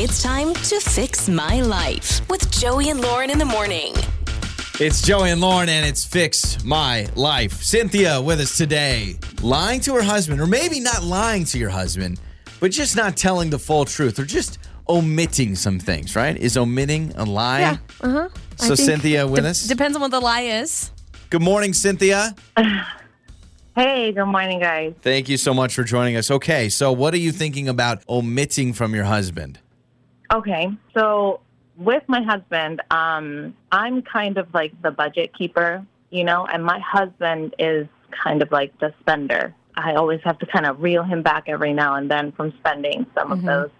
It's time to fix my life with Joey and Lauren in the morning. It's Joey and Lauren, and it's Fix My Life. Cynthia with us today. Lying to her husband, or maybe not lying to your husband, but just not telling the full truth, or just omitting some things, right? Is omitting a lie? Yeah. Uh huh. So, Cynthia with de- us. Depends on what the lie is. Good morning, Cynthia. Hey, good morning, guys. Thank you so much for joining us. Okay, so what are you thinking about omitting from your husband? Okay, so with my husband, um, I'm kind of like the budget keeper, you know, and my husband is kind of like the spender. I always have to kind of reel him back every now and then from spending some of those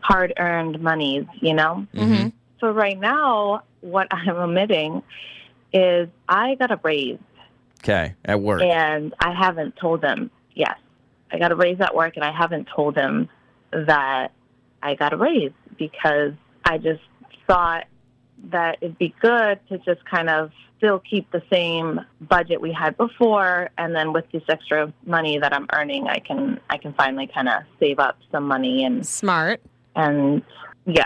hard earned monies, you know? Mm-hmm. So right now, what I'm omitting is I got a raise Okay, at work. and I haven't told him. Yes, I got a raise at work, and I haven't told him that I got a raise because I just thought that it'd be good to just kind of still keep the same budget we had before, and then with this extra money that I'm earning, I can I can finally kind of save up some money and Smart. and yeah.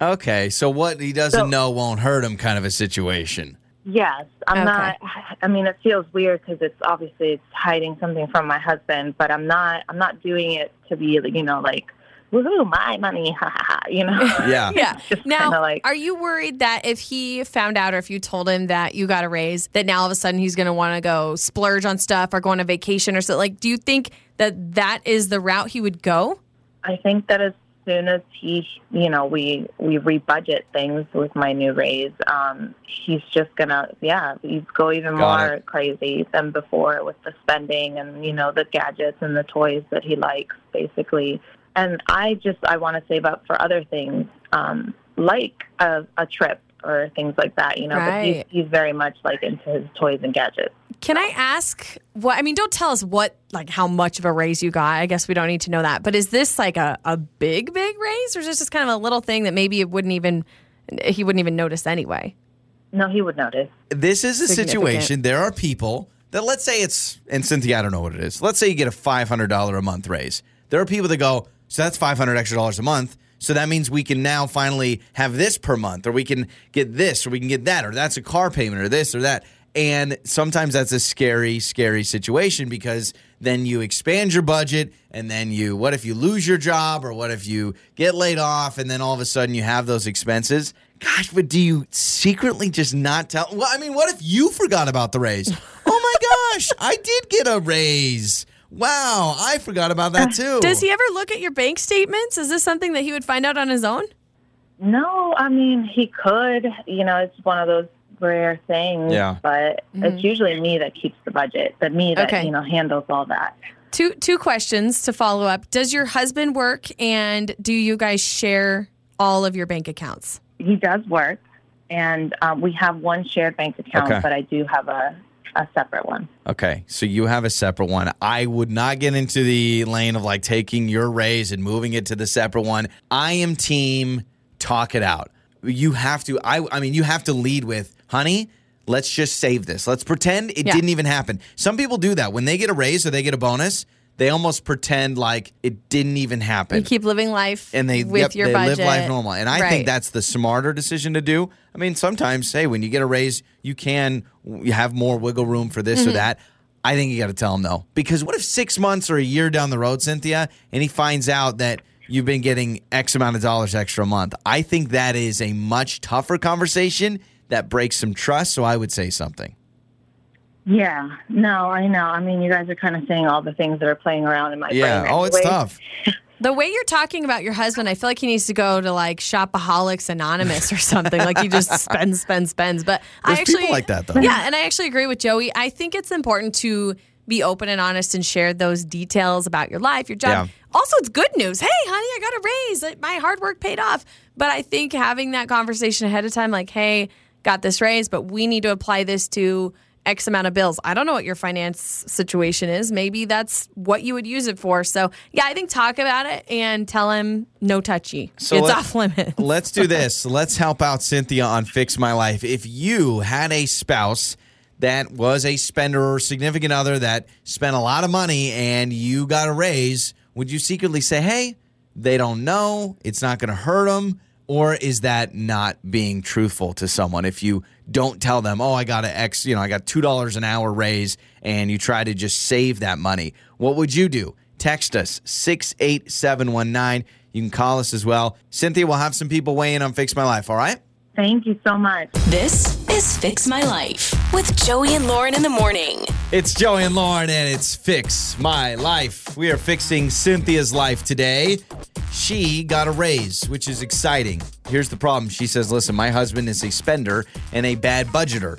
Okay, so what he doesn't So- know won't hurt him kind of a situation. Yes, I'm Okay. not. I mean, it feels weird because it's obviously it's hiding something from my husband, but I'm not. I'm not doing it to be, you know, like, woohoo, my money, ha ha ha. You know. Yeah. Yeah. Just Now, like- are you worried that if he found out or if you told him that you got a raise, that now all of a sudden he's going to want to go splurge on stuff or go on a vacation or something? Like, do you think that that is the route he would go? I think that as soon as he, you know, we we rebudget things with my new raise, um, he's just gonna, yeah, he's go even Got more crazy than before with the spending and you know the gadgets and the toys that he likes, basically. And I just I want to save up for other things, um, like a, a trip or things like that, you know. But he's, Right. he's very much like into his toys and gadgets. Can I ask what? I mean, don't tell us what, like, how much of a raise you got. I guess we don't need to know that. But is this like a, a big, big raise, or is this just kind of a little thing that maybe it wouldn't even he wouldn't even notice anyway? No, he would notice. this is a situation. There are people that let's say it's and Cynthia, I don't know what it is. Let's say you get a five hundred dollar a month raise. There are people that go, so that's five hundred extra dollars a month. So that means we can now finally have this per month, or we can get this, or we can get that, or that's a car payment, or this or that. And sometimes that's a scary, scary situation because then you expand your budget, and then you, what if you lose your job, or what if you get laid off, and then all of a sudden you have those expenses? Gosh, but do you secretly just not tell? Well, I mean, what if you forgot about the raise? oh my gosh, I did get a raise. Wow, I forgot about that too. Does he ever look at your bank statements? Is this something that he would find out on his own? No, I mean he could. You know, it's one of those rare things. Yeah. But it's usually me that keeps the budget. But me that Okay. you know handles all that. Two two questions to follow up. Does your husband work and do you guys share all of your bank accounts? He does work, and um, we have one shared bank account, Okay. but I do have a a separate one. Okay, so you have a separate one. I would not get into the lane of like taking your raise and moving it to the separate one. I am team talk it out. You have to I I mean you have to lead with, "Honey, let's just save this. Let's pretend it Yeah. didn't even happen." Some people do that. When they get a raise or they get a bonus, they almost pretend like it didn't even happen. You keep living life and they with yep, your they budget. live life normal. And I Right. think that's the smarter decision to do. I mean, sometimes, hey, when you get a raise, you can you have more wiggle room for this or Mm-hmm. that. I think you got to tell him though, because what if six months or a year down the road, Cynthia, and he finds out that you've been getting X amount of dollars extra a month? I think that is a much tougher conversation that breaks some trust. So I would say something. Yeah. No, I know. I mean, you guys are kind of saying all the things that are playing around in my Yeah. brain. Yeah, oh, it's anyway. tough. The way you're talking about your husband, I feel like he needs to go to like Shopaholics Anonymous or something. like he just spends, spends, spends. But There's I actually people like that, though. Yeah, and I actually agree with Joey. I think it's important to be open and honest and share those details about your life, your job. Yeah. Also, it's good news. Hey, honey, I got a raise. My hard work paid off. But I think having that conversation ahead of time, like, hey, got this raise, but we need to apply this to X amount of bills. I don't know what your finance situation is. Maybe that's what you would use it for. So, yeah, I think talk about it and tell him no touchy. So it's off limits. Let's do this. Let's help out Cynthia on Fix My Life. If you had a spouse that was a spender or significant other that spent a lot of money and you got a raise, would you secretly say, hey, they don't know, it's not going to hurt them, or is that not being truthful to someone? If you don't tell them, oh, I got an X, you know, I got $2 an hour raise, and you try to just save that money, what would you do? Text us 68719. You can call us as well. Cynthia we'll have some people weigh in on Fix My Life, all right? Thank you so much. This is Fix My Life with Joey and Lauren in the morning. It's Joey and Lauren, and it's Fix My Life. We are fixing Cynthia's life today. She got a raise, which is exciting. Here's the problem. She says, Listen, my husband is a spender and a bad budgeter.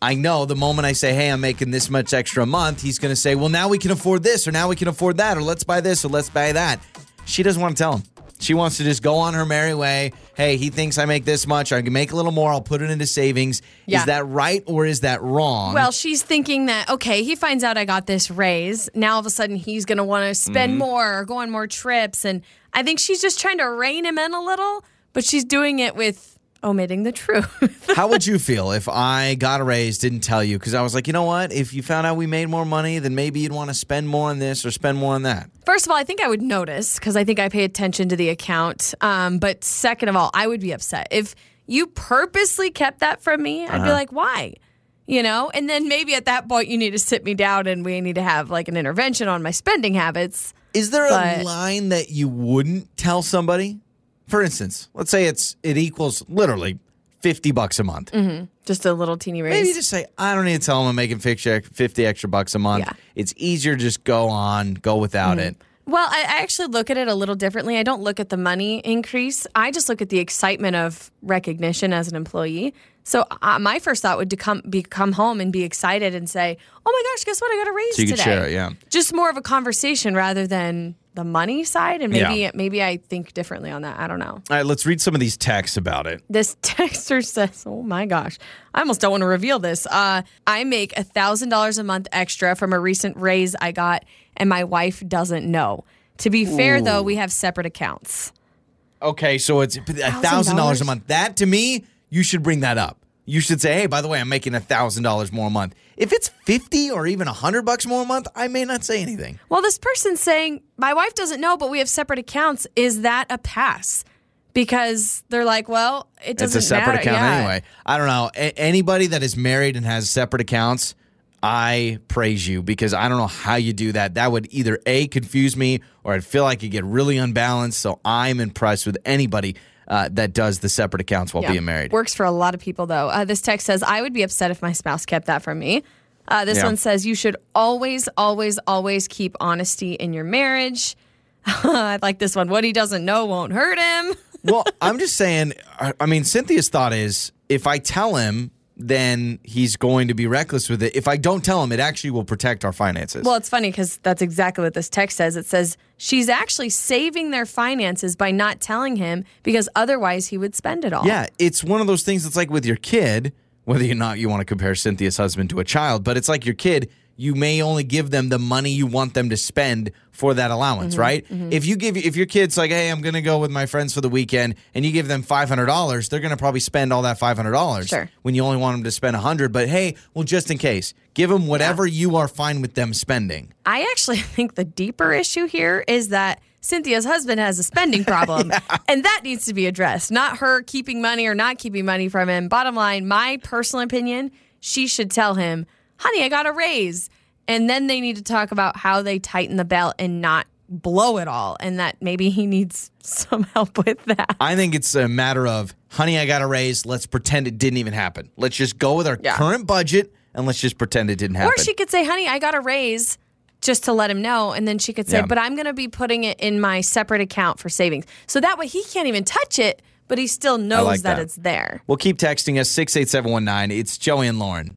I know the moment I say, Hey, I'm making this much extra a month, he's going to say, Well, now we can afford this, or now we can afford that, or let's buy this, or let's buy that. She doesn't want to tell him. She wants to just go on her merry way. Hey, he thinks I make this much. I can make a little more. I'll put it into savings. Yeah. Is that right or is that wrong? Well, she's thinking that, okay, he finds out I got this raise. Now all of a sudden he's going to want to spend Mm-hmm. more or go on more trips. And I think she's just trying to rein him in a little, but she's doing it with omitting the truth. How would you feel if I got a raise, didn't tell you? Because I was like, you know what? If you found out we made more money, then maybe you'd want to spend more on this or spend more on that. First of all, I think I would notice because I think I pay attention to the account. Um, but second of all, I would be upset. If you purposely kept that from me, I'd Uh-huh. be like, why? You know, and then maybe at that point you need to sit me down and we need to have like an intervention on my spending habits. Is there a line that you wouldn't tell somebody? For instance, let's say it's it equals literally fifty bucks a month. Just a little teeny raise. Maybe just say, I don't need to tell them I'm making 50 extra bucks a month. Yeah. It's easier to just go on, go without it. Well, I, I actually look at it a little differently. I don't look at the money increase. I just look at the excitement of recognition as an employee. So uh, my first thought would to come be come home and be excited and say, "Oh my gosh, guess what? I got a raise So you could today." share it, yeah. Just more of a conversation rather than the money side. And maybe Yeah. maybe I think differently on that. I don't know. All right, let's read some of these texts about it. This texter says, "Oh my gosh, I almost don't want to reveal this. Uh, I make a thousand dollars a month extra from a recent raise I got, and my wife doesn't know. To be fair, though, we have separate accounts. Okay, so it's a thousand dollars a month. That to me, you should bring that up. You should say, "Hey, by the way, I'm making a thousand dollars more a month." If it's fifty or even a hundred bucks more a month, I may not say anything. Well, this person's saying my wife doesn't know, but we have separate accounts. Is that a pass? Because they're like, well, it doesn't matter. It's a separate matter. account Yeah. anyway. I don't know. A- anybody that is married and has separate accounts, I praise you because I don't know how you do that. That would either a confuse me or I'd feel like you get really unbalanced. So I'm impressed with anybody uh, that does the separate accounts while Yeah. being married. Works for a lot of people, though. Uh, this text says, I would be upset if my spouse kept that from me. Uh, this Yeah. one says, you should always, always, always keep honesty in your marriage. I like this one. What he doesn't know won't hurt him. well, I'm just saying. I I mean, Cynthia's thought is if I tell him, then he's going to be reckless with it. If I don't tell him, it actually will protect our finances. Well, it's funny because that's exactly what this text says. It says she's actually saving their finances by not telling him because otherwise he would spend it all. Yeah, it's one of those things that's like with your kid, whether or not you want to compare Cynthia's husband to a child, but it's like your kid, you may only give them the money you want them to spend for that allowance, Mm-hmm, right? If you give if your kid's like, "Hey, I'm going to go with my friends for the weekend," and you give them $500, they're going to probably spend all that $500 Sure. when you only want them to spend 100, but hey, well just in case, give them whatever you are fine with them spending. I actually think the deeper issue here is that Cynthia's husband has a spending problem, and that needs to be addressed. Not her keeping money or not keeping money from him. Bottom line, my personal opinion, she should tell him, honey, I got a raise. And then they need to talk about how they tighten the belt and not blow it all, and that maybe he needs some help with that. I think it's a matter of, honey, I got a raise. Let's pretend it didn't even happen. Let's just go with our Yeah. current budget and let's just pretend it didn't happen. Or she could say, honey, I got a raise just to let him know. And then she could say, Yeah. but I'm going to be putting it in my separate account for savings. So that way he can't even touch it, but he still knows like that that. it's there. Well, keep texting us 68719. It's Joey and Lauren.